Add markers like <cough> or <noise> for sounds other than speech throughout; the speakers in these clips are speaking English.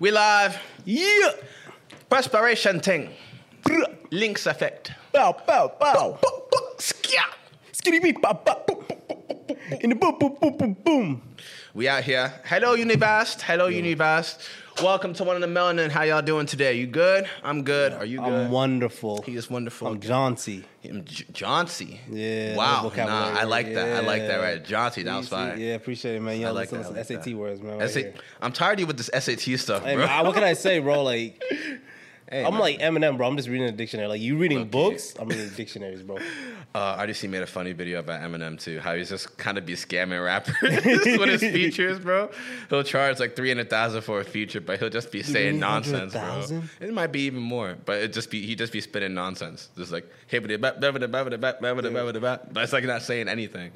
We live. Yeah. Perspiration thing. Links effect. Bow, bow, bow. Skitty beep, bow, bow. In the boom, boom, boom, boom, boom. We out here. Hello, Univast. Hello, Univast. Welcome to one of the melanin. How y'all doing today? You good? I'm good. Are you good? I'm wonderful. he is wonderful. I'm Johnsy. I'm J- Johnsy. Yeah, Wow. Nah, I like that. I like that. Right. Johnsy. That was fine. Yeah, appreciate it, man. I Yeah, like listen, that. I like SAT that. words, man. Right SAT here. I'm tired of you with this SAT stuff, Hey, bro. man, what can I say, bro? Like, <laughs> Hey, I'm man. like Eminem, bro. I'm just reading a dictionary. Like, you reading books? I'm reading dictionaries, bro. <laughs> Uh, RDC made a funny video about Eminem too, how he's just kind of be scamming rappers with his features, bro. He'll charge like three hundred thousand for a feature, but he'll just be saying nonsense, bro. 300,000? It might be even more, but it just be he just be spitting nonsense, just like hibbity bat babbity babbity bat babbity babbity bat. But it's like not saying anything.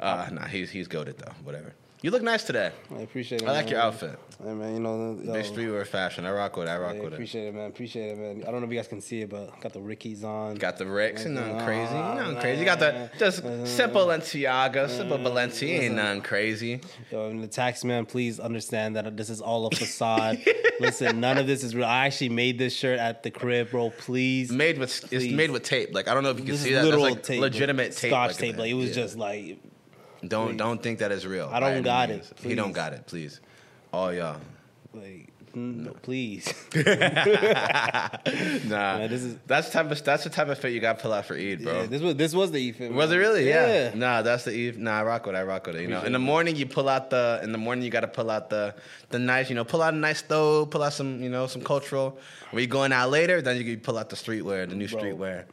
Uh, nah, he's he's goaded though. Whatever. You look nice today. I appreciate it. I like man. your outfit. Hey, man, you know, yo, Big streetwear fashion. I rock with it. I rock yeah, with it. appreciate it, man. Appreciate it, man. I don't know if you guys can see it, but got the Rickies on. Got the Ricks, ain't nothing crazy. Ain't nothing crazy. You got the just nah. simple Balenciaga, simple mm-hmm. Balenci, ain't nothing crazy. Yo, and the tax man, please understand that this is all a facade. <laughs> Listen, none of this is real. I actually made this shirt at the crib, bro. Please. made with it's made with tape. Like I don't know if you can this see that. That's literal like tape, legitimate tape, Scotch like tape. Like it was Yeah. just like don't please. don't think that is real. I don't got means. it, He don't got it. Please, all y'all. like no, please. <laughs> Nah, Man, this is- that's type of that's the type of fit you got to pull out for Eid, bro. yeah, this was this was the Ethan. was it really? Yeah. Nah, that's the Eve. Nah, I rock with it. I rock with it. You know, in the morning you pull out the. In the morning you got to pull out the the nice. You know, pull out a nice stove. Pull out some. You know, some cultural. When you going out later, then you can pull out the streetwear, the new Bro. streetwear,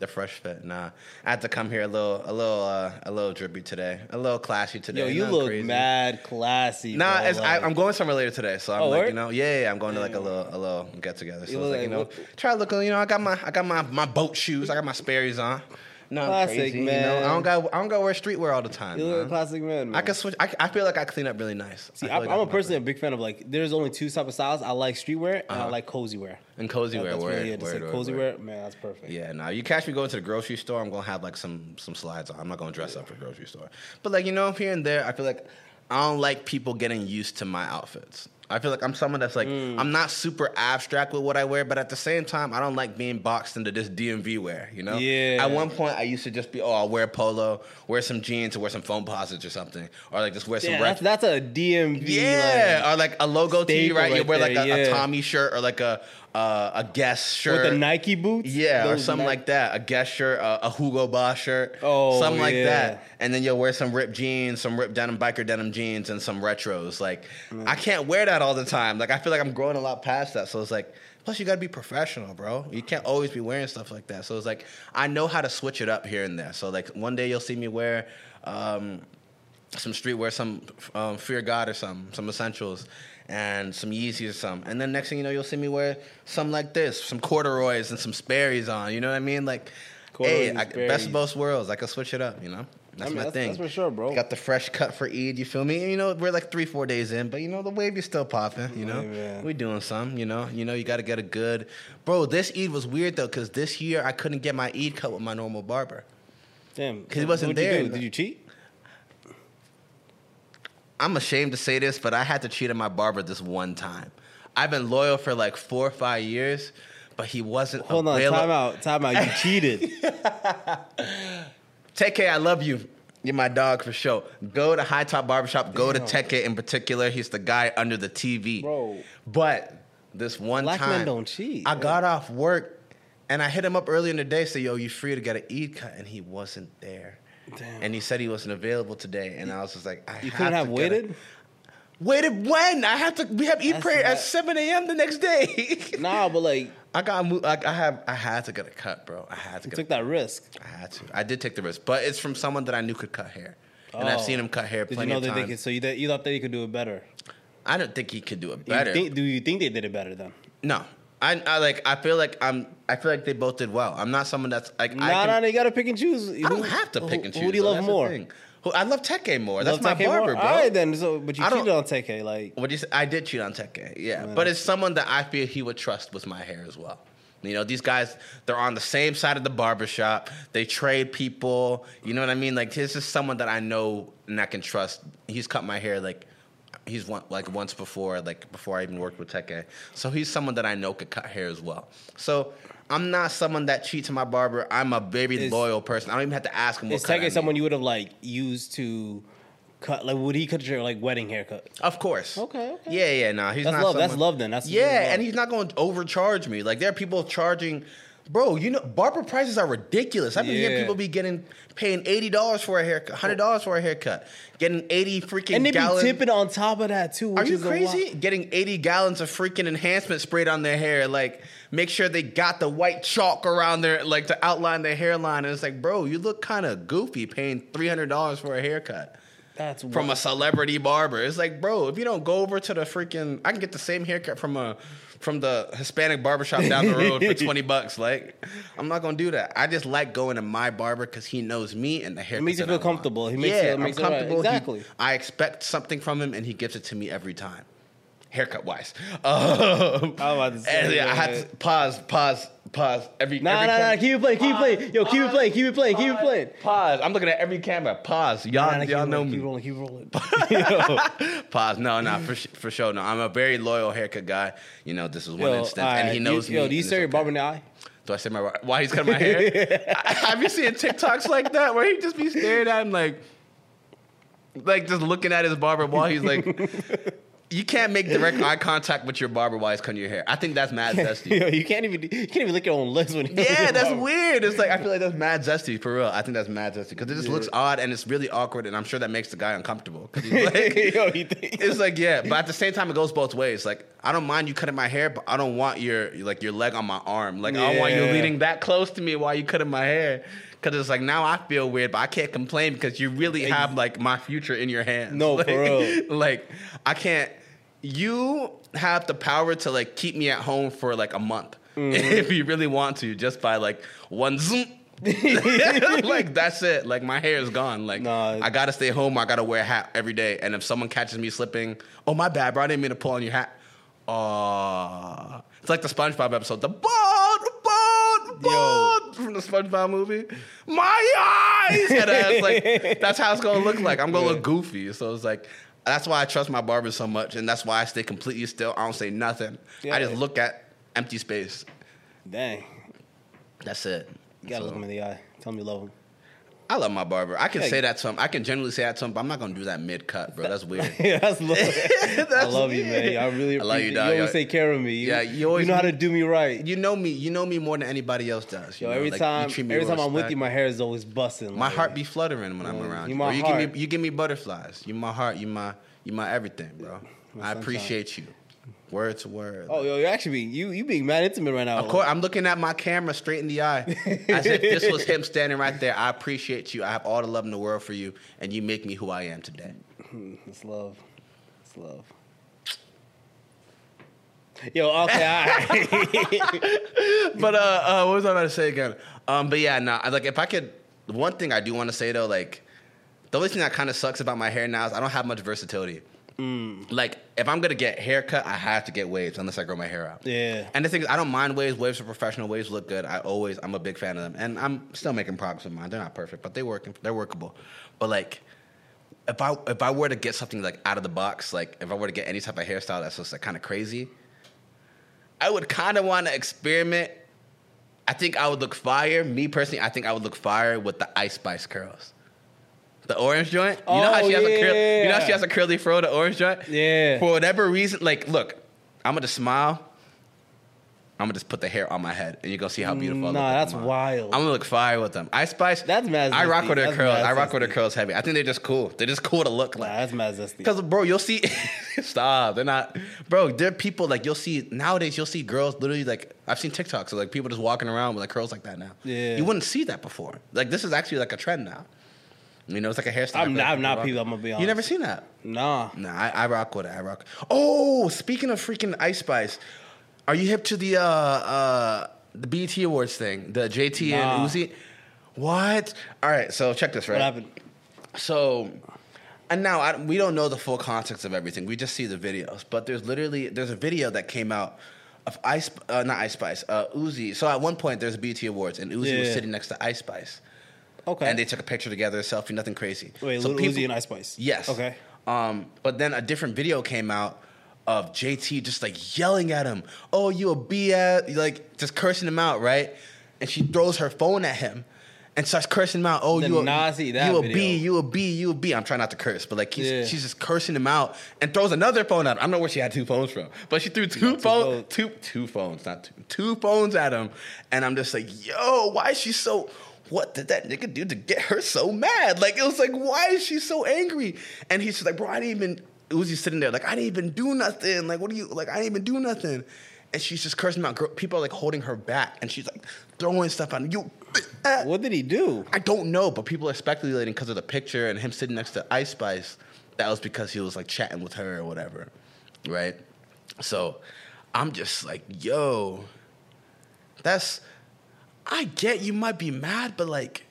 the fresh fit. Nah, I had to come here a little, a little, uh, a little drippy today, a little classy today. Yo, you nothing look crazy. mad classy. Nah, bro. it's, I, like- I'm going somewhere later today, so I'm Oh, like, word? you know, yeah, yeah, I'm going to like a little, a little get together. So You it's look like, you know, what- try to look, you know, I got my, I got my, my boat shoes, I got my Sperry's on. No, Classic, crazy, You know, man. I don't got, I don't got wear streetwear all the time. You look classic man. man. I can switch. I, I feel like I clean up really nice. See, I I'm, like a personally a big fan of like. There's only two type of styles. I like streetwear and I Uh-huh. like cozy wear. and cozy That- wear. that's word, really it. Just word, like cozy word. wear, man, that's perfect. Yeah, now you catch me going to the grocery store. I'm gonna have like some some slides on. I'm not gonna dress up for grocery store. But like you know, here and there, I feel like I don't like people getting used to my outfits. I feel like I'm someone that's like Mm. I'm not super abstract with what I wear, but at the same time, I don't like being boxed into this DMV wear. You know? Yeah. At one point, I used to just be, oh, I'll wear polo, wear some jeans, or wear some Foamposites or something, or like just wear some. Yeah, that's, that's a DMV. yeah, like, or like a logo tee, staple right? You wear like there, a, a yeah. Tommy shirt or like a uh, a Guess shirt with the Nike boots. yeah, or something Ni- like that. A Guess shirt, a, a Hugo Boss shirt, Oh, something like yeah. that. And then you'll wear some ripped jeans, some ripped denim biker denim jeans, and some retros. Like I can't wear that all the time. Like I feel like I'm growing a lot past that. So it's like, plus you got to be professional, bro. You can't always be wearing stuff like that. So it's like I know how to switch it up here and there. So like one day you'll see me wear. Um, some streetwear, some um, Fear God or some, some essentials, and some Yeezys or some. And then next thing you know, you'll see me wear some like this, some corduroys and some Sperry's on. You know what I mean? Like, Corduroys hey, I, best of both worlds. I can switch it up. You know, that's mean, my that's- thing. that's for sure, bro. Got the fresh cut for Eid. You feel me? You know, we're like three, four days in, but you know the wave is still popping. You know, man. we doing some. You know, you know you got to get a good, bro. This Eid was weird though, cause this year I couldn't get my Eid cut with my normal barber. Damn, because he wasn't what'd you there. do? Did you cheat? I'm ashamed to say this, but I had to cheat on my barber this one time. I've been loyal for like four or five years, but he wasn't Hold on, available. time out, time out. You <laughs> cheated. Teke, I love you. You're my dog for sure. Go to High Top Barbershop. Go to. Teke in particular. He's the guy under the TV. Bro. But this one Black time, men don't cheat. I got off work and I hit him up early in the day. Say, yo, you free to get an Eid cut? And he wasn't there. Damn. And he said he wasn't available today. And I was just like, I You have couldn't have to get a- waited. Waited when? I have to. We have Eid That's prayer at 7 a.m. the next day. <laughs> Nah, but like I got. I, I have. I had to get a cut, bro. I had to you get. took a, that risk. I had to. I did take the risk, but it's from someone that I knew could cut hair, and I've Oh. seen him cut hair Did you plenty know of that they times. could? So you, th- you thought that you could do it better? I don't think he could do it You better. think- do you think they did it better then? no, I, I like. I feel like I'm. I feel like they both did well. I'm not someone that's like. Nah, I, can, nah, you gotta pick and choose. I don't have to pick and choose. Who do you though. love That's more? Who, I love Teke more. That's Love my Teke more? barber, bro. All right then. So, but you I cheated on Teke, like. What you say? I did cheat on Teke, yeah. Man, but it's someone that I feel he would trust with my hair as well. You know, these guys, they're on the same side of the barbershop. They trade people. You know what I mean? Like, this is someone that I know and I can trust. He's cut my hair like He's one like once before, like before I even worked with Teke. So he's someone that I know could cut hair as well. So I'm not someone that cheats on my barber. I'm a very Is- loyal person. I don't even have to ask him. Is Teke someone you would have like used to cut? Like, would he cut your like wedding haircut? Of course. Okay, okay. Yeah, yeah. No, he's That's not. love. That's love. Then that's Yeah, and he's not going to overcharge me. Like there are people charging, bro. You know, barber prices are ridiculous. I've been hearing people be getting paying eighty dollars for a haircut, hundred dollars for a haircut, getting eighty freaking and they be tipping on top of that too. Which Are you is a lot. crazy? Getting 80 gallons of freaking enhancement sprayed on their hair. Like, make sure they got the white chalk around their like to outline their hairline. And it's like, bro, you look kind of goofy paying $300 for a haircut That's from a celebrity barber. It's like, bro, if you don't go over to the freaking, I can get the same haircut from a from the Hispanic barbershop down the road for <laughs> 20 bucks. Like, I'm not gonna do that. I just like going to my barber because he knows me and the haircut. makes you feel comfortable. He makes yeah, makes it I'm right. comfortable. He- Exactly. I expect something from him and he gives it to me every time. Haircut wise. Um, I was about to say, yeah, I had to pause, pause, pause. Every Nah, every nah, nah. Keep it playing. Keep it playing. Yo, keep it playing. Keep it playing. Keep it playing. Pause. I'm looking at every camera. Pause. Y'all, Nah, nah, y'all rolling, know keep me. rolling. Keep rolling. <laughs> <laughs> Pause. No, no, for, for sure. No, I'm a very loyal haircut guy. You know, this is one Yo, instance, all and he knows you, me. Yo, do you stare your barber in the eye? Do I say my why he's cutting my hair? <laughs> I- Have you seen TikToks like that where he just be staring at him like, like just looking at his barber while he's like. You can't make direct <laughs> eye contact with your barber while he's cutting your hair. I think that's mad <laughs> zesty. Yo, you can't even. You can't even lick your own lips when. you Yeah, <laughs> that's weird. It's like I feel like that's mad zesty for real. I think that's mad zesty because it just looks odd and it's really awkward, and I'm sure that makes the guy uncomfortable. like, Yo, it's like yeah, but at the same time, it goes both ways. Like I don't mind you cutting my hair, but I don't want your like your leg on my arm. Like I don't want you Yeah. leaning that close to me while you cutting my hair. Cause it's like now I feel weird, but I can't complain because you really have like my future in your hands. No, like, for real. Like I can't. You have the power to like keep me at home for like a month Mm-hmm. <laughs> if you really want to, just by like one zoom. <laughs> <laughs> like that's it. Like my hair is gone. Like Nah. I gotta stay home. I gotta wear a hat every day. And if someone catches me slipping, oh my bad, bro. I didn't mean to pull on your hat. Oh, it's like the SpongeBob episode. The boat, boat, boat from the SpongeBob movie. My eyes. And that's like that's how it's gonna look like. I'm gonna look goofy. So it's like. That's why I trust my barber so much, and that's why I stay completely still. I don't say nothing. Yeah. I just look at empty space. Dang, That's it. you gotta So- look him in the eye. Tell him you love him. I love my barber. I can Yeah. say that to him. I can generally say that to him, but I'm not gonna do that mid cut, bro. That's weird. <laughs> Yeah, that's <laughs> love. I That's love you, man. I really I love you, dog. You always Yo- take care of me. You, Yeah, you always- you know how to do me right. You know me. You know me more than anybody else does. you Yo, know? every Like, time, every time I'm with you, my hair is always busting. my like- heart be fluttering when I'm around you you. my. You give me, you give me butterflies. You my heart. You my, you my everything, bro. I sunshine. appreciate you. Word to word. Oh, yo, you're actually being you. You being mad intimate right now. Of course, I'm looking at my camera straight in the eye, <laughs> as if this was him standing right there. I appreciate you. I have all the love in the world for you, and you make me who I am today. It's love. It's love. Yo, okay, all right. <laughs> but uh, uh, what was I about to say again? Um, but yeah, no, like if I could, one thing I do want to say though, like the only thing that kind of sucks about my hair now is I don't have much versatility. Mm. Like if I'm gonna get haircut, I have to get waves unless I grow my hair out. Yeah. And the thing is, I don't mind waves. Waves are professional. Waves look good. I always, I'm a big fan of them, and I'm still making progress with mine. They're not perfect, but they working. They're workable. But like, if I if I were to get something like out of the box, like if I were to get any type of hairstyle that's just like kind of crazy, I would kind of want to experiment. I think I would look fire. Me personally, I think I would look fire with the Ice Spice curls. The orange joint. You know how Oh, she has a curl, you know how she has a curly fro, the orange joint? Yeah. For whatever reason, like, look, I'm gonna just smile. I'm gonna just put the hair on my head, and you're gonna see how beautiful. I Nah, that's wild. I'm gonna look fire with them. Ice Spice. That's mad I rock with her That's curls. I rock with her curls heavy. I think they're just cool. They're just cool to look like. Nah, that's mad. Because bro, you'll see. <laughs> stop. They're not, bro. There are people like you'll see nowadays. You'll see girls literally like I've seen TikToks of like people just walking around with like curls like that now. Yeah. you wouldn't see that before. Like this is actually like a trend now. You know, it's like a hairstyle. I'm not- I'm not people, I'm gonna be honest. You never seen that? Nah. Nah, I, I rock with it. I rock. Oh, speaking of freaking Ice Spice, are you hip to the uh uh the BET Awards thing? The JT Nah. and Uzi. What? All right, so check this right. What happened? So, and now I, we don't know the full context of everything. We just see the videos. But there's literally there's a video that came out of Ice, uh, not Ice Spice, uh, Uzi. So at one point there's BT Awards, and Uzi was Yeah. sitting next to Ice Spice, Okay. and they took a picture together, a selfie, nothing crazy. Wait, so Lil people- Uzi and Ice Spice. Yes. Okay. Um, but then a different video came out of JT just like yelling at him, "Oh, you a BS!" Like just cursing him out, right? And she throws her phone at him and starts cursing him out. Oh, The you a, Nazi, that you a video. B, you a B, you a B. I'm trying not to curse, but like he's, Yeah. she's just cursing him out and throws another phone at him. I don't know where she had two phones from, but she threw two phones. two two phones, not two, two phones at him. And I'm just like, yo, why is she so? What did that nigga do to get her so mad? Like it was like, why is she so angry? And he's just like, bro, I didn't even. Uzi sitting there like, I didn't even do nothing. Like, what do you like? I didn't even do nothing. And she's just cursing out. Girl, people are like holding her back, and she's like throwing stuff on you. uh, What did he do? I don't know, but people are speculating because of the picture and him sitting next to Ice Spice. That was because he was like chatting with her or whatever, right? So I'm just like, yo, that's. I get you might be mad, but like,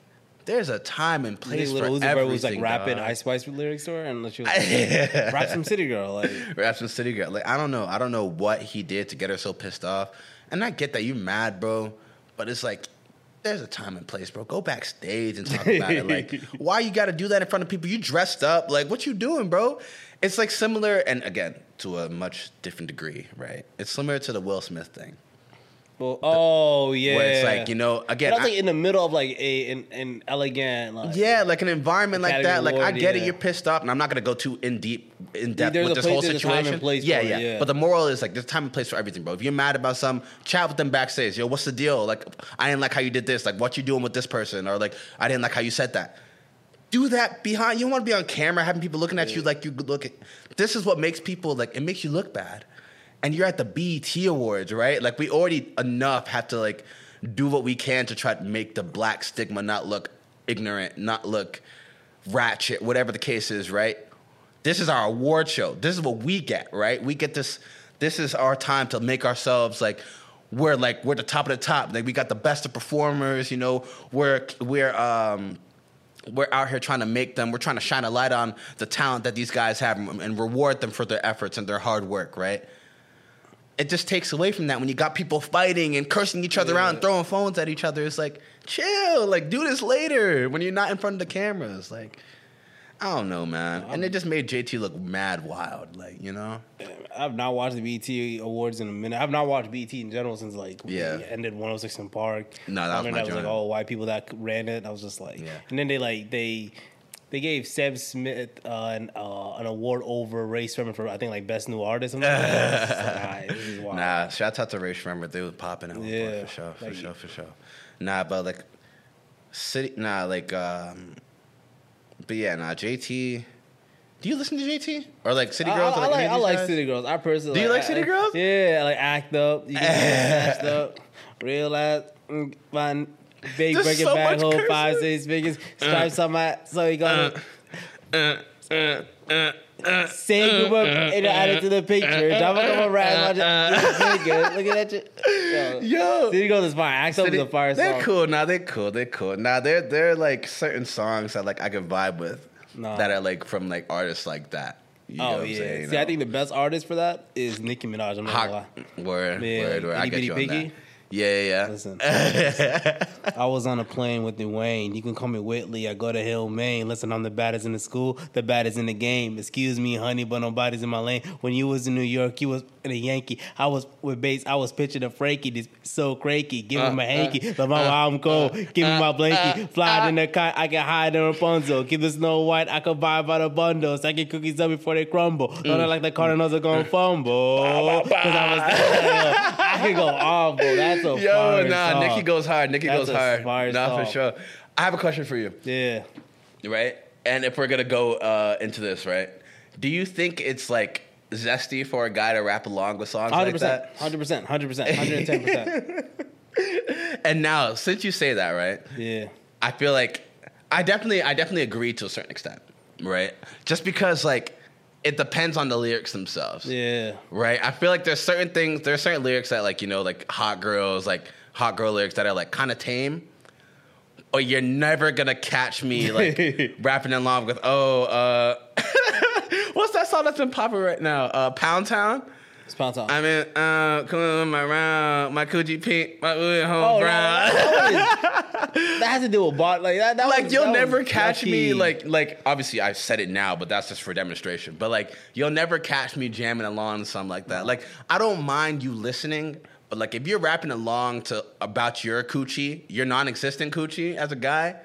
there's a time and place Little for Uzi everything. was like rapping dog. Ice Spice lyrics to her, and she was like, <laughs> rap some City Girl. Like, Rap some City Girl. Like I don't know. I don't know what he did to get her so pissed off. And I get that you mad, bro. But it's like there's a time and place, bro. Go backstage and talk about it. Like, <laughs> why you got to do that in front of people? You dressed up. Like, what you doing, bro? It's like similar, and again, to a much different degree, right? It's similar to the Will Smith thing, well, oh yeah, where it's like you know, again, But I was like in the middle of like a an, an elegant, like, Yeah, like an environment like that. Academy Like I Award, get it, you're pissed off, and I'm not gonna go too in deep, in depth There's with this place- whole there's time and situation. place yeah, yeah, yeah. But the moral is like there's time and place for everything, bro. If you're mad about something, chat with them backstage. Yo, what's the deal? Like I didn't like how you did this. Like what you doing with this person? Or like I didn't like how you said that. Do that behind. You don't want to be on camera having people looking at you like you look at. This is what makes people like it makes you look bad. And you're at the BET Awards, right? Like we already enough have to like do what we can to try to make the black stigma not look ignorant, not look ratchet, whatever the case is, right? This is our award show. This is what we get, right? We get this. This is our time to make ourselves like we're like we're the top of the top. Like we got the best of performers. You know, we're we're um we're out here trying to make them. We're trying to shine a light on the talent that these guys have and, and reward them for their efforts and their hard work, right? It just takes away from that when you got people fighting and cursing each other out and throwing phones at each other. It's like, chill, like do this later when you're not in front of the cameras. Like, I don't know, man. And it just made JT look mad wild, like you know. I've not watched the BET Awards in a minute. I've not watched BET in general since like Yeah. we ended 106 in Park. No, that I was my that was like all white people that ran it. I was just like, Yeah. and then they like they they gave Seb Smith uh, an uh, an award over Rae Sremmurd for I think like best new artist. Like, like, alright, this is <laughs> wild. Nah, shout out to Rae Sremmurd. They was popping out Yeah. for sure, for Like- sure, for sure. Nah, but like city, nah, like um, but yeah, nah, JT. Do you listen to JT or like City Girls? I, or, I like, I like guys? City Girls. I personally Do you like I- City I- Girls? Yeah, like act up. You get <laughs> up, real ass, mm, fun, big There's breaking so back much five six figures, stripes on my so you gonna. Uh, uh, uh, Say group up and add it to the picture. Drop a couple rats. Watch it. Look at that shit. <laughs> Yo, Yo, City Girls is fire. Act up is City- a fire they're song. cool. Nah, they're cool. They're cool. Nah, they're they're like certain songs that like I can vibe with. Nah. That are like from like artists like that. You know Oh what I'm yeah. saying? See, I think the best artist for that is Nicki Minaj. I'm not gonna lie. Word, Yeah, word, word. I get you on Piggy? that. Yeah, yeah. Listen. <laughs> I was on a plane with Dwayne. You can call me Whitley. I go to Hill, Maine. Listen, I'm the baddest in the school, the baddest in the game. Excuse me, honey, but nobody's in my lane. When you was in New York, you was in a Yankee. I was with base. I was pitching a Frankie. This so cranky. Give me my uh, hanky. Uh, but my uh, mom cold. Give me my blankie. Fly in the kite. I can hide in Rapunzel. Give the Snow White. I could buy by the bundles. I Second cookies up before they crumble. Don't act mm. like the Cardinals are gonna mm. fumble. Cause I was. <laughs> I could go off, bro. That's a Yo, nah, song. Nicki goes hard. Nicki That's goes hard. fire Nah, for sure. I have a question for you, Yeah. right? And if we're gonna go uh, into this, right? Do you think it's like zesty for a guy to rap along with songs Hundred like percent, that? hundred percent, hundred percent, hundred and ten percent. <laughs> And now, since you say that, right? Yeah, I feel like I definitely, I definitely agree to a certain extent, right? Just because like it depends on the lyrics themselves. yeah. right? I feel like there's certain things, there's certain lyrics that like you know, like hot girls, like hot girl lyrics that are like kind of tame. Or you're never gonna catch me like <laughs> rapping along with oh, uh, <laughs> what's that song that's been popping right now? Uh, Pound Town. I mean, uh, coming with my round, my coochie pink, my wood home Oh, no, brown. that, that has to do with bot like that. that like was- you'll that never catch me like like obviously I've said it now, but that's just for demonstration. But like you'll never catch me jamming along to something like that. Like I don't mind you listening, but like if you're rapping along to about your coochie, your non-existent coochie as a guy.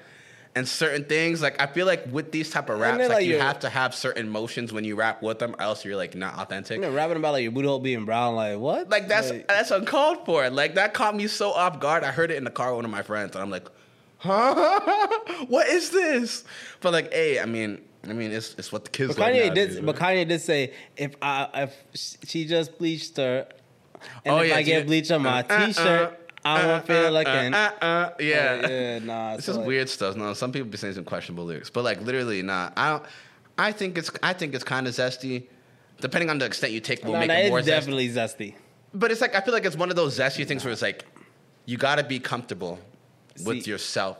And certain things, like I feel like with these type of raps, like, like, you have to have certain motions when you rap with them, or else you're like not authentic. You know, rapping about like your booty hole being brown. Like what? Like that's that's uncalled for. Like that caught me so off guard. I heard it in the car with one of my friends, and I'm like, huh? <laughs> what is this? But like, hey, I mean, I mean, it's it's what the kids. But like Kanye did. But? Kanye did say if I if she just bleached her, and Oh, if yeah, I get did. bleach on my Uh, uh, t-shirt, I uh, won't feel uh, like uh, an. uh, uh, yeah. Oh, yeah, nah. It's just like- weird stuff. No, some people be saying some questionable lyrics, but like literally, nah. I don't. I think it's I think it's kind of zesty, depending on the extent you take. Will make it more it's zesty. definitely zesty. But it's like I feel like it's one of those zesty things where it's like you got to be comfortable with See- yourself.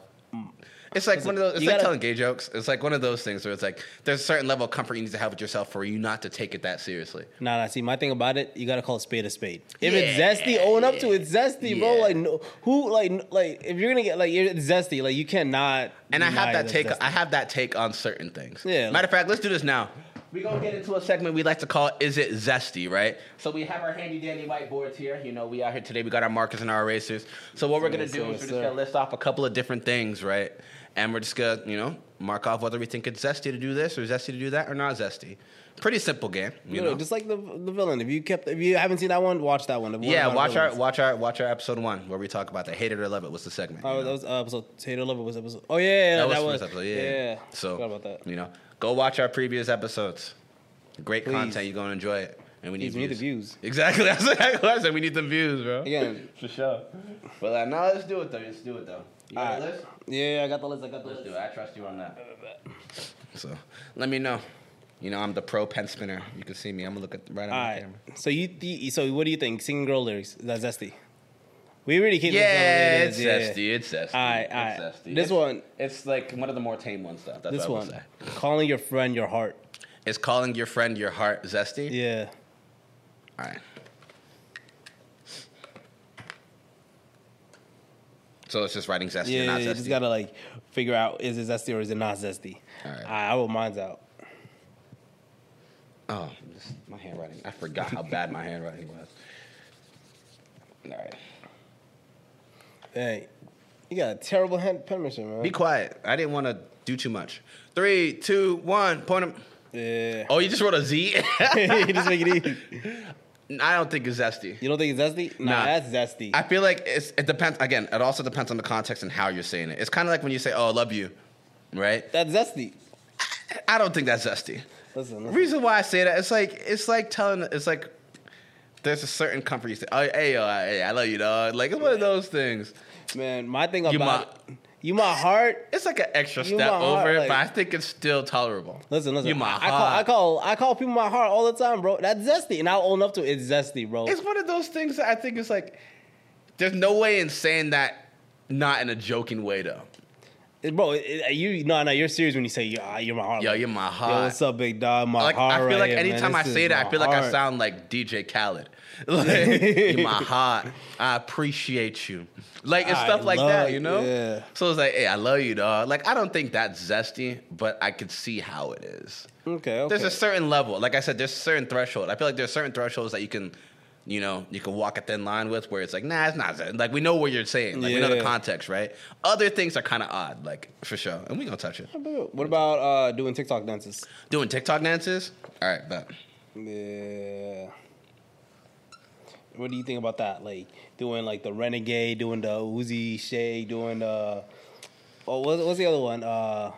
It's like one of those. It's like gotta- telling gay jokes. It's like one of those things where it's like there's a certain level of comfort you need to have with yourself for you not to take it that seriously. Nah, nah. See, my thing about it, you gotta call a spade a spade. If Yeah, it's zesty, own up to it. It's zesty, bro. Like no, who, like, like if you're gonna get like you're zesty, like you cannot. And I have that take. zesty. I have that take on certain things. Yeah, Matter of fact, let's do this now. We're gonna get into a segment we like to call "Is It Zesty?" Right. So we have our handy dandy whiteboards here. You know, we out here today. We got our markers and our erasers. So what we're gonna do is we're just gonna list off a couple of different things, right? And we're just gonna, you know, mark off whether we think it's zesty to do this or zesty to do that or not zesty. Pretty simple game, you Literally, know. just like the the villain. If you kept, if you haven't seen that one, watch that one. One yeah, about watch our watch our watch our episode one where we talk about the Hate it or love it. What's the segment? you Oh, know? that was uh, episode. Taylor Lover was episode. Oh yeah, yeah, that, that, was was. first episode. Yeah. yeah. So Forgot about that. you know, go watch our previous episodes. Great Please. content. You're gonna enjoy it, and we need Please, we need the views. Exactly. <laughs> That's exactly what I said. We need the views, bro. Again. for sure. But uh, no, let's do it though. Let's do it though. You got a Alright. list? Yeah, I got the list. I got the Let's list. do it. I trust you on that. So let me know. You know, I'm the pro pen spinner. You can see me. I'm gonna look at right on All the right. camera. So you, th- so what do you think? Singing girl lyrics. That's that zesty? We already came. Yeah, to it's some- zesty. It's zesty. Alright, It's alright. zesty. This It's- one- It's like one of the more tame ones, though. That's This what I one, say. calling your friend your heart. Is calling your friend your heart zesty? Yeah. All right. So it's just writing zesty or Yeah, not you zesty. just gotta like figure out is it zesty or is it not zesty. Alright. I, I will mine's out. oh, this, my handwriting. I forgot how bad my handwriting was. All right. Hey, you got a terrible hand penmanship, man. Be quiet. I didn't want to do too much. Three, two, one. Point 'em. yeah. Oh, you just wrote a Z? <laughs> you just make it easy. <laughs> I don't think it's zesty. You don't think it's zesty? Nah, Nah. that's zesty. I feel like it's, it depends. Again, it also depends on the context and how you're saying it. It's kind of like when you say, "Oh, I love you," right? that's zesty. I don't think that's zesty. Listen, listen. reason why I say that, it's like it's like telling, it's like there's a certain comfort you say, "Oh, hey, yo, hey, I love you, dog." Like it's one of those things. man. My thing about you, my heart. It's like an extra step over heart, it, like- but I think it's still tolerable. Listen, listen. You my I, I call, heart. I call, I call people my heart all the time, bro. That's zesty, and I'll own up to it. It's zesty, bro. It's one of those things that I think is like, there's no way in saying that not in a joking way though. Bro, it, you no, no, you're serious when you say yeah, you're my heart. Yo, you're my Yo, heart. what's up, big dog? My like heart. I feel right like man. anytime I say that, I feel like I sound like DJ Khaled. Like <laughs> you're my heart. I appreciate you. Like it's I stuff like that, you know. yeah. So it's like, hey, I love you, dog. Like I don't think that's zesty, but I could see how it is. Okay, okay. There's a certain level. Like I said, there's a certain threshold. I feel like there's certain thresholds that you can, you know, you can walk a thin line with where it's like, nah, it's not that. Like we know what you're saying. Like we know the context, right? Other things are kind of odd, like for sure. And we gonna touch it. What about uh, doing TikTok dances? Doing TikTok dances. All right, bet. Yeah. What do you think about that? Like doing like the renegade, doing the Uzi shake, doing the oh what's, the other one? Uh, <laughs>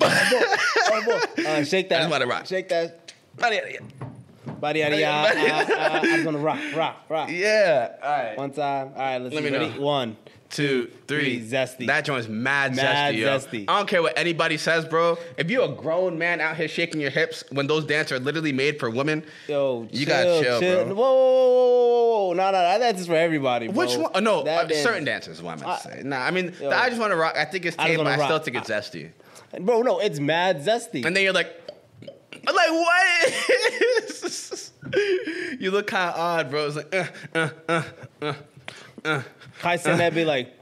uh shake that. I just wanna rock. Shake that. Yeah. Body yada yada. Uh, uh, I just wanna rock, rock, rock. <laughs> Yeah. All right. One time. All right, let's Let see. me Ready? know. One. two, three. Three, zesty. That joint's mad, Mad zesty, yo. zesty. I don't care what anybody says, bro. If you're a grown man out here shaking your hips when those dances are literally made for women, Yo, You gotta chill, bro. Whoa, whoa, whoa, whoa, whoa. No, no, that dance is for everybody, bro. which one? Oh, no, That uh, dance- certain dances is what I meant to say. Nah, I mean, the I just want to rock. I think it's I just tame, but wanna I still rock. think it's zesty. Bro, no, it's mad zesty. And then you're like, I'm like, what? <laughs> you look kind of odd, bro. It's like, uh, uh, uh, uh, uh. Kai said that be like,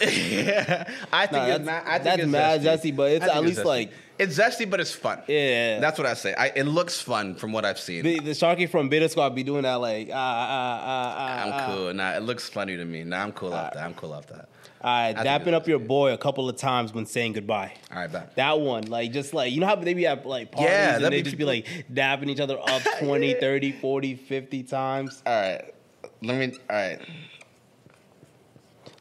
yeah, <laughs> I think Nah, it's that's- not. I think that's it's mad zesty. zesty, but it's at least zesty. like- it's zesty, but it's fun. yeah. That's what I say. I, it looks fun from what I've seen. the, the Sharky from Beta Squad be doing that like ah ah ah ah. I'm ah. cool. Nah, it looks funny to me. Nah, I'm cool off that. I'm cool off that. All right, I dapping up your boy a couple of times when saying goodbye. All right, back. That one, like, just like, you know how they be at like parties Yeah, and they be just be like dapping each other up <laughs> 20, 30, 40, 50 times? All right. Let me. All right.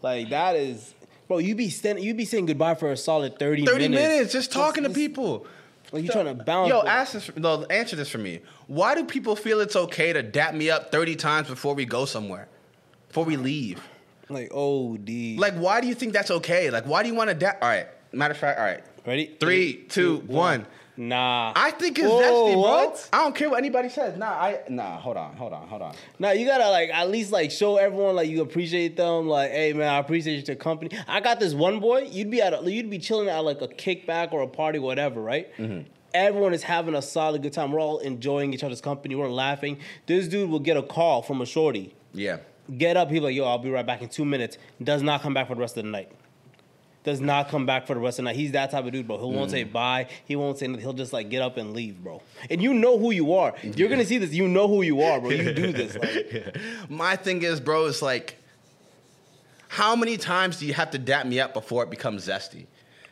Like, that is, bro, you be standing, you be saying goodbye for a solid 30, 30 minutes. minutes, just talking to people. Like, you trying to bounce. Yo, ask this. No, answer this for me. Why do people feel it's okay to dap me up 30 times before we go somewhere? Before we leave? Like, oh, D. Like, why do you think that's okay? Like, why do you want to dap? All right. Matter of fact, all right. ready? Three, two, one. Nah. I think it's Whoa, zesty, bro. what? I don't care what anybody says. Nah, I nah. Hold on, hold on, hold on. Now you gotta like at least like show everyone like you appreciate them. Like, hey man, I appreciate your company. I got this one boy. You'd be at a, you'd be chilling at like a kickback or a party, whatever, right? Mm-hmm. Everyone is having a solid good time. We're all enjoying each other's company. We're laughing. This dude will get a call from a shorty. Yeah. Get up. He's like, yo, I'll be right back in two minutes. Does not come back for the rest of the night. Does not come back for the rest of the night. He's that type of dude, bro. He won't Mm. say bye. He won't say nothing. He'll just like get up and leave, bro. And you know who you are. You're gonna see this. You know who you are, bro. You do this. Like, <laughs> My thing is, bro, it's like, how many times do you have to dap me up before it becomes zesty?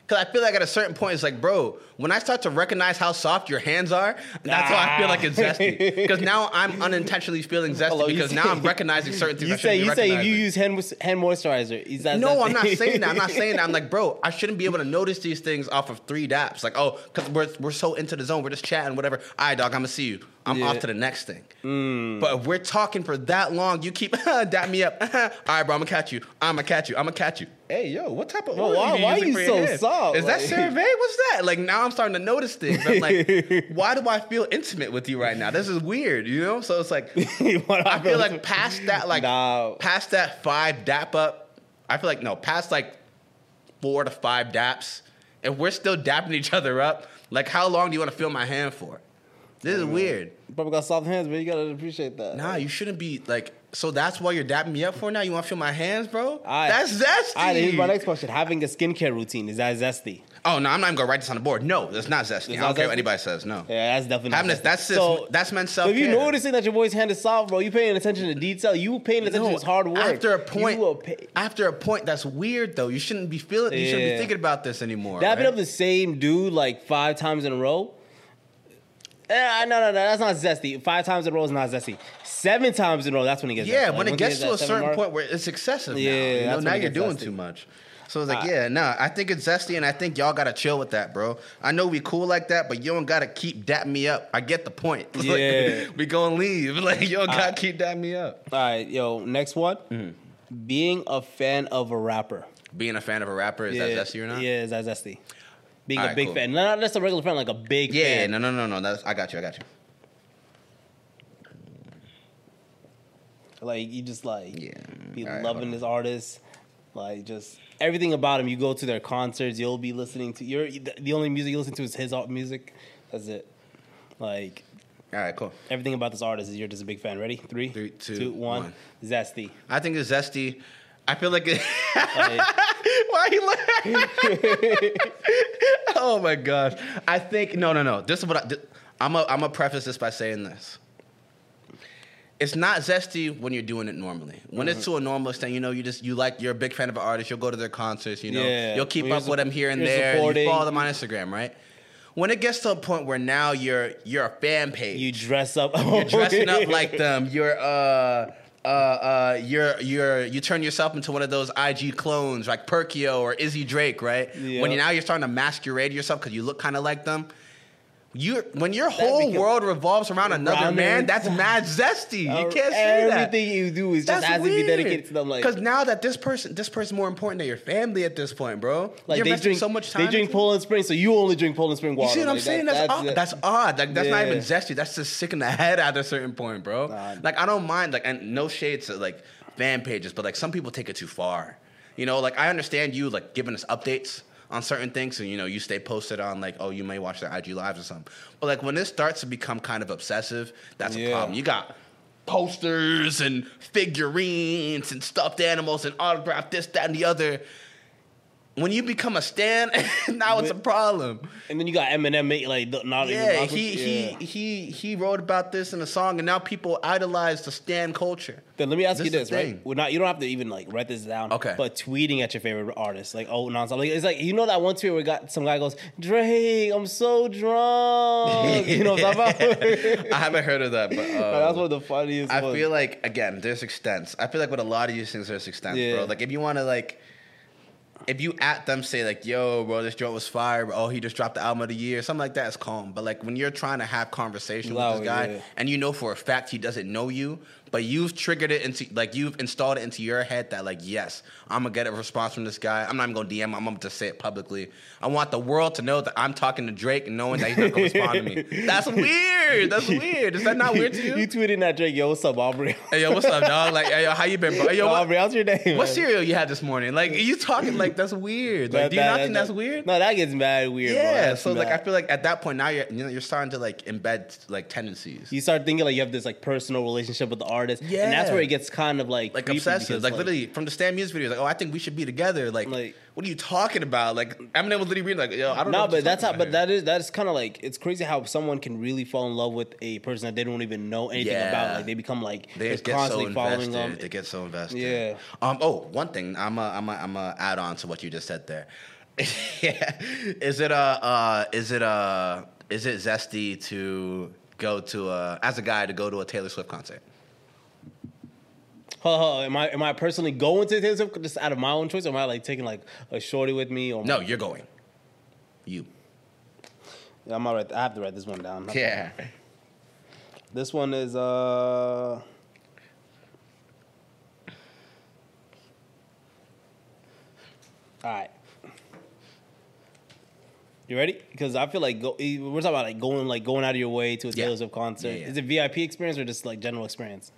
Because I feel like at a certain point, it's like, bro, when I start to recognize how soft your hands are, that's why I feel like it's zesty. Because now I'm unintentionally feeling zesty Hello, because now I'm recognizing certain things. You say you say if you use hand hand moisturizer. Is that No, that's- I'm not saying that. I'm not saying that. I'm like, <laughs> bro, I shouldn't be able to notice these things off of three daps. Like, oh, because we're, we're so into the zone, we're just chatting, whatever. All right, dog, I'm gonna see you. I'm Yeah. off to the next thing. Mm. But if we're talking for that long, you keep <laughs> dap me up. <laughs> All right, bro, I'm gonna catch you. I'm gonna catch you. I'm gonna catch you. Hey, yo, what type of oil why- you why using you for your so hands? soft? Is that Like- CeraVe? What's that? Like now I'm starting to notice things. I'm like, <laughs> why do I feel intimate with you right now? This is weird, you know? So it's like <laughs> I feel like past that, like past that five dap up, I feel like no, past like four to five daps, if we're still dapping each other up, like how long do you want to feel my hand for? This is weird. Probably got soft hands, but you gotta appreciate that. Nah, you shouldn't be like. So that's why you're dapping me up for now. You want to feel my hands, bro? Alright. That's zesty. All right, here's my next question: Having a skincare routine is that zesty? Oh no, I'm not even gonna write this on the board. No, that's not zesty. It's I don't care zesty? what anybody says. No. Yeah, that's definitely Having not zesty. that's just, that's men's So self if you're noticing that your boy's hand is soft, bro, you're paying attention to detail. You paying attention to his hard work. After a point, pay. after a point, that's weird though. You shouldn't be feeling. You shouldn't be thinking about this anymore. Dapping right? up the same dude like five times in a row. Eh, no, no, no, that's not zesty. Five times in a row is not zesty. Seven times in a row, that's when it gets. Yeah, zesty. Like, when it gets to a certain mark- point where it's excessive now. Yeah, you know, now you're doing zesty. too much. So it's like, I- yeah, no, I think it's zesty, and I think y'all gotta chill with that, bro. I know we cool like that, but you don't gotta keep dapping me up. I get the point. <laughs> Like, Yeah. we gonna leave. <laughs> Like you don't gotta keep dapping me up. All right, yo, next one. Mm-hmm. Being a fan of a rapper. Being a fan of a rapper is that zesty or not? Yeah, is that zesty? Being a Alright, big cool. fan, not just a regular fan, like a big fan. Yeah, fan. no, no, no, no. That's I got you. I got you. Like you just like Yeah. be Alright, loving hold this artist, like just everything about him. You go to their concerts, you'll be listening to your the only music you listen to is his art music. That's it. Like All right, cool. everything about this artist is you're just a big fan. Ready? Three, Three, two, two, one. one. Zesty. I think it's zesty. I feel like it. <laughs> Why you laughing? <laughs> oh my gosh! I think no, no, no. This is what I, th- I'm. A, I'm gonna preface this by saying this. It's not zesty when you're doing it normally. When it's Mm-hmm. to a normal extent, you know, you just you like you're a big fan of an artist. You'll go to their concerts. You know, Yeah. you'll keep When up you're with them here and you're there. You supporting. follow them on Instagram, right? When it gets to a point where now you're you're a fan page, you dress up. you're dressing up <laughs> like them. You're uh uh uh you're you're you turn yourself into one of those IG clones like Perkio or Izzy Drake, right? Yeah. When you now you're starting to masquerade yourself because you look kind of like them. You when your whole world revolves around another Around man, that's mad zesty. You can't say that. Everything you do is just has to be dedicated to them. Like, because now that this person, this person's more important than your family at this point, bro. like you're they drink so much time. They drink Poland Spring, so you only drink Poland Spring water. you see what I'm Like, saying? that- That's, odd. That's odd. Like that's not even zesty. That's just sick in the head at a certain point, bro. Nah. Like I don't mind. Like and no shades to like fan pages, but like some people take it too far. You know, like I understand you like giving us updates on certain things, and you know you stay posted on like, oh, you may watch their IG lives or something. But like when this starts to become kind of obsessive, that's Yeah. a problem. You got posters and figurines and stuffed animals and autograph this, that, and the other. When you become a stan, <laughs> now it's a problem. And then you got Eminem like not even Yeah, he yeah. he he he wrote about this in a song, and now people idolize the stan culture. Then let me ask This you this, right? We're not. You don't have to even like write this down. Okay. But tweeting at your favorite artist, like oh nonstop, like it's like you know that one tweet where we got some guy goes, Drake, I'm so drunk. <laughs> you know what I'm talking about? I haven't heard of that, but uh, <laughs> That's one of the funniest. I ones. feel like again, there's extents. I feel like with a lot of these things, there's extents, Yeah. bro. Like if you want to like. If you at them say like, "Yo, bro, this joint was fire," bro. oh, he just dropped the album of the year, something like that is calm. But like when you're trying to have conversation with Oh, this guy, yeah. and you know for a fact he doesn't know you, but you've triggered it into like you've installed it into your head that like, yes, I'm gonna get a response from this guy. I'm not even gonna DM. him. I'm gonna just say it publicly. I want the world to know that I'm talking to Drake and knowing that he's not gonna respond to me. <laughs> That's weird. That's <laughs> weird. Is that not weird to you? you tweeting at Drake, yo, what's up, Aubrey? Hey yo, what's up, dog? Like, hey, yo, how you been, bro? Hey, yo, Yo, what, Aubrey, how's your day? what man? cereal you had this morning? Like, you talking like that's weird? Like, That- do you that- not think that's weird? No, that gets mad weird. yeah. That's So like, I feel like at that point now you're you know you're starting to like embed like tendencies, you start thinking like you have this like personal relationship with the artist, and that's where it gets kind of like like obsessive. because, Like, literally from the Stan music videos, like, oh, I think we should be together. Like, Like- what are you talking about? Like, Eminem was literally reading like, yo, I don't know. No, but that's how. But that is that is kind of like it's crazy how someone can really fall in love with a person that they don't even know anything Yeah. about. Like they become like. They they're just get so constantly following invested. them. They get so invested. Yeah. Um. Oh, one thing. I'm a. I'm a. I'm a add on to what you just said there. <laughs> yeah. Is it a? Uh, is it a? Is it zesty to go to a as a guy to go to a Taylor Swift concert? Huh, huh, am I am I personally going to Taylor Swift just out of my own choice, or am I like taking like a shorty with me? Or No, you're going. You. Yeah, I'm alright. I have to write this one down. Yeah. <laughs> This one is uh. All right. You ready? Because I feel like go, we're talking about like going like going out of your way to a Yeah. Taylor Swift concert. Yeah, yeah. Is it VIP experience or just like general experience?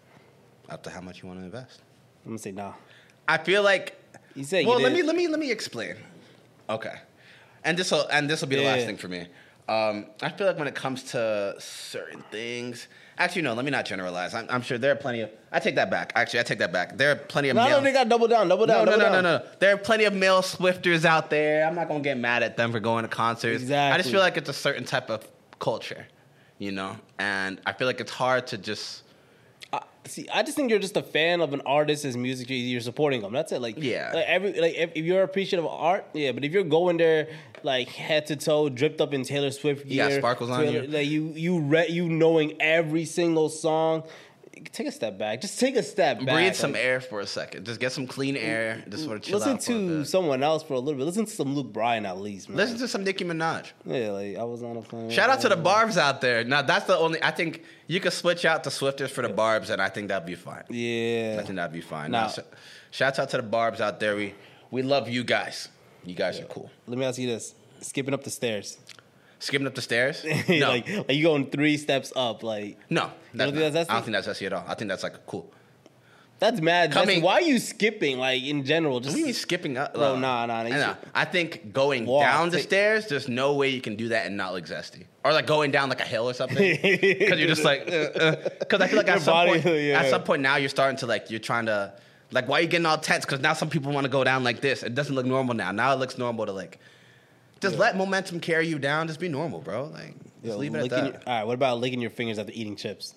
Up to how much you want to invest. I'm gonna say nah. I feel like. You say Well, you let me let me let me explain. Okay, and this will and this will be the last thing for me. Um, I feel like when it comes to certain things, actually no, let me not generalize. I'm, I'm sure there are plenty of. I take that back. Actually, I take that back. There are plenty of. No, male, no, they got double down, double down. no, double no, no, down. no. There are plenty of male Swifters out there. I'm not gonna get mad at them for going to concerts. Exactly. I just feel like it's a certain type of culture, you know, and I feel like it's hard to just. See, I just think you're just a fan of an artist artist's music. you- You're supporting them. That's it. Like, Yeah. like every like if, if you're appreciative of art, yeah. But if you're going there like head to toe, dripped up in Taylor Swift You got gear, sparkles on you. like you you re- you knowing every single song. Take a step back. Just take a step back. Breathe some like, air for a second. Just get some clean air. Just sort of chill Listen out for a to someone else for a little bit. Listen to some Luke Bryan at least. Man. Listen to some Nicki Minaj. yeah, like I was on a plane. Shout out to the Barbs out there. Now that's the only. I think you could switch out the Swifters for the Barbs, and I think that'd be fine. Yeah, I think that'd be fine. Now- Now, shout out to the Barbs out there. We we love you guys. You guys are cool. let me ask you this: skipping up the stairs, Skipping up the stairs? <laughs> No, like, like you going three steps up, like no. That's don't that's I don't think that's zesty at all. I think that's like cool. That's mad. That's, Coming- why are you skipping? Like in general, What just do you mean skipping up? Bro, Uh, nah, nah, you I, I think going Walk, down the take- stairs, there's no way you can do that and not look zesty. Or like going down like a hill or something. <laughs> Because you're just like, <laughs> because I feel like Your at some body- point, yeah. at some point now you're starting to like, you're trying to, like, why are you getting all tense? Because now some people want to go down like this. It doesn't look normal now. Now it looks normal to like, just let momentum carry you down. Just be normal, bro. Like, just Yo, leave it at that. your- all right, what about licking your fingers after eating chips?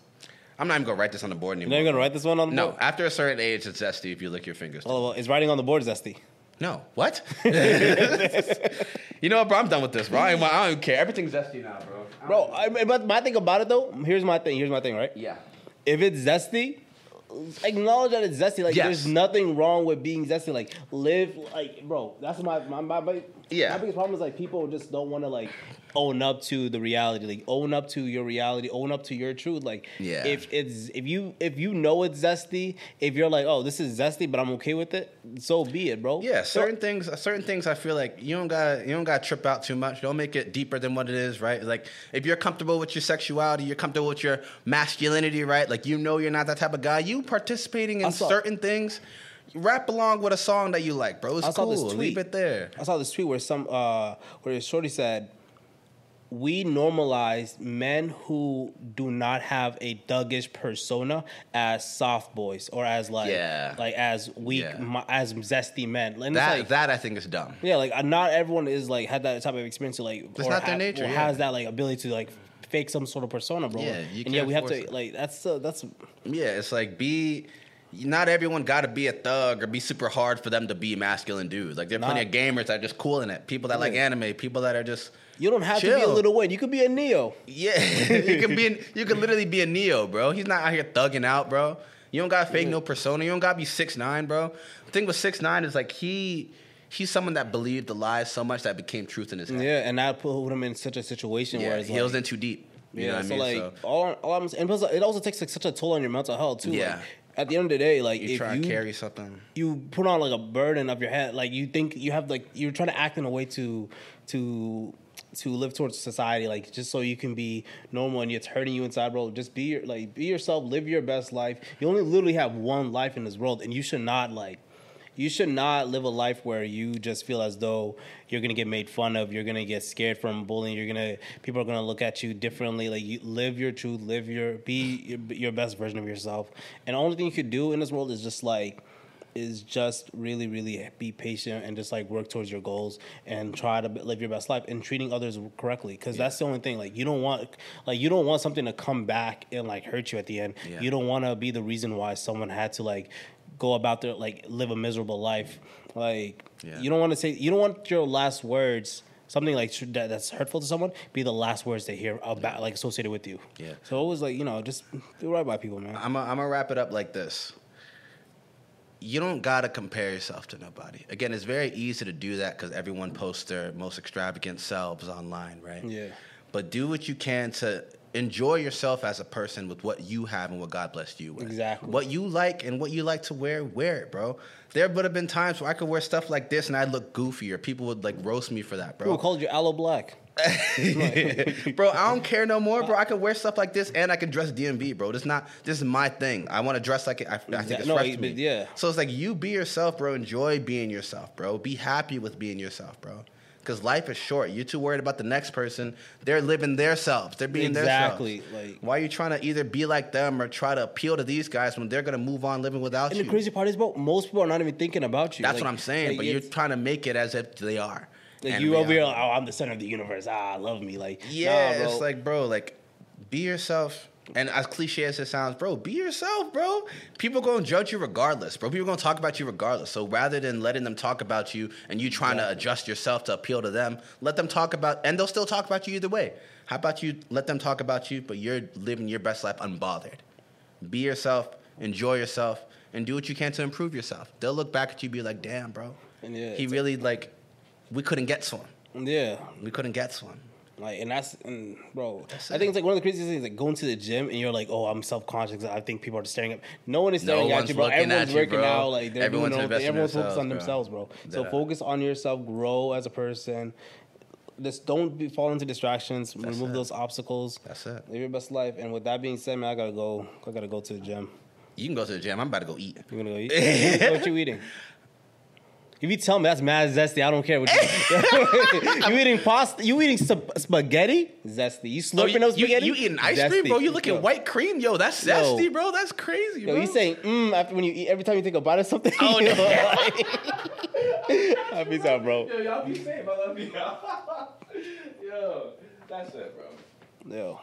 I'm not even gonna write this on the board anymore. You're not gonna write this one on the No, board? No, after a certain age, it's zesty if you lick your fingers. Oh, well, is writing on the board zesty? No, what? <laughs> you know what, bro? I'm done with this, bro. I, I don't care. Everything's zesty now, bro. I Bro, I, but my thing about it though, here's my thing. Here's my thing, right? yeah. If it's zesty, acknowledge that it's zesty. Like, Yes. there's nothing wrong with being zesty. Like, live, like, bro. That's my my my, my Yeah. My biggest problem is like people just don't want to like own up to the reality. Like, own up to your reality. Own up to your truth. Like, Yeah. If it's if you if you know it's zesty, if you're like, oh, this is zesty, but I'm okay with it, so be it, bro. Yeah, So- certain things. Certain things. I feel like you don't got you don't got to trip out too much. Don't make it deeper than what it is, right? Like if you're comfortable with your sexuality, you're comfortable with your masculinity, right? Like you know you're not that type of guy. You participating in certain things. Rap along with a song that you like, bro. It's I saw this cool. tweet. Leave it there. I saw this tweet where some uh where Shorty said, "We normalize men who do not have a thuggish persona as soft boys or as like Yeah. like as weak Yeah. as zesty men." And That like, that I think is dumb. yeah, like uh, not everyone is like had that type of experience. To, like It's not their nature, Or yeah. has that like ability to like fake some sort of persona, bro. Yeah, you and yeah, we have to it. like that's uh, that's Yeah, it's like be. Not everyone got to be a thug or be super hard for them to be masculine dudes. Like there are plenty of gamers that are just cool in it. People that like anime. People that are just you don't have to be a Lil Wayne. You could be a Ne-Yo. yeah. <laughs> you can be. You can literally be a Ne-Yo, bro. He's not out here thugging out, bro. You don't got to fake no persona. You don't got to be 6ix9ine, bro. The thing with 6ix9ine is like he. He's someone that believed the lies so much that became truth in his head. Yeah, and that put him in such a situation Yeah, where he like, was in too deep. You yeah, know what so I mean? like so all, all I'm and plus it also takes like such a toll on your mental health too. Yeah. Like, at the end of the day, like you try you to carry something. you put on like a burden of your head, like you think you have like you're trying to act in a way to to to live towards society, like just so you can be normal and it's hurting you inside, bro. Just be your like be yourself, live your best life. You only literally have one life in this world, and you should not like you should not live a life where you just feel as though you're gonna get made fun of, you're gonna get scared from bullying, you're gonna people are gonna look at you differently. Like you live your truth, live your be your, your best version of yourself. And the only thing you could do in this world is just like is just really, really be patient and just like work towards your goals and try to live your best life and treating others correctly. Because that's the only thing. Like you don't want, like you don't want something to come back and like hurt you at the end. Yeah. You don't want to be the reason why someone had to like go about their like live a miserable life. Like Yeah. you don't want to say you don't want your last words. Something like that, that's hurtful to someone be the last words they hear about, like associated with you. Yeah. So it was like you know, just do right by people, man. I'm gonna wrap it up like this. You don't gotta compare yourself to nobody. Again, it's very easy to do that because everyone posts their most extravagant selves online, right? Yeah. But do what you can to enjoy yourself as a person with what you have and what God blessed you with. Exactly. What you like and what you like to wear, wear it, bro. There would have been times where I could wear stuff like this and I'd look goofy or People would like roast me for that, bro. People called you Aloe Blacc. <laughs> bro, I don't care no more, bro. I can wear stuff like this and I can dress DMV, bro. This not this is my thing. I want to dress like it. I, I think it's no, fresh it- to me. yeah. So it's like you be yourself, bro. Enjoy being yourself, bro. Be happy with being yourself, bro. Because life is short. You're too worried about the next person. They're living their selves. They're being Exactly, their selves. like- why are you trying to either be like them or try to appeal to these guys when they're gonna move on living without And you? the crazy part is, bro, most people are not even thinking about you. That's Like- what I'm saying. like, but you're trying to make it as if they are. Like you over here, oh, I'm the center of the universe. Ah, love me, like Yeah, nah, it's like, bro, like, be yourself. And as cliche as it sounds, bro, be yourself, bro. People gonna judge you regardless, bro. People gonna talk about you regardless. So rather than letting them talk about you and you trying to adjust yourself to appeal to them, let them talk about, and they'll still talk about you either way. How about you let them talk about you, but you're living your best life unbothered. Be yourself, enjoy yourself, and do what you can to improve yourself. They'll look back at you, and be like, damn, bro, And yeah, he really like, we couldn't get to him. yeah, We couldn't get to him. like, and that's, and bro, That's I think it's like one of the craziest things, like going to the gym and you're like, oh, I'm self conscious. I think people are staring at. No one is No staring at you, bro. Everyone's you, working bro. out, like they're Everyone's doing their. Everyone's focused on themselves, themselves, bro. So Dead focus on yourself, grow as a person. Just don't be, fall into distractions. remove it. those obstacles. That's it. Live your best life. And with that being said, man, I gotta go. I gotta go to the gym. You can go to the gym. I'm about to go eat. You gonna go eat? <laughs> what you eating? If you tell me that's mad zesty, I don't care what you. <laughs> <laughs> you eating pasta? You eating sp- spaghetti? Zesty. You Oh, slurping you, those spaghetti? you eating ice cream, bro? You looking Yo. white cream, yo? That's Yo. zesty, bro. That's crazy, Yo, bro. you saying mm after when you eat every time you think about it something? Oh, you no. know, like- Peace out, bro. Yo, y'all be safe. I love you. yo, that's it, bro. Yo.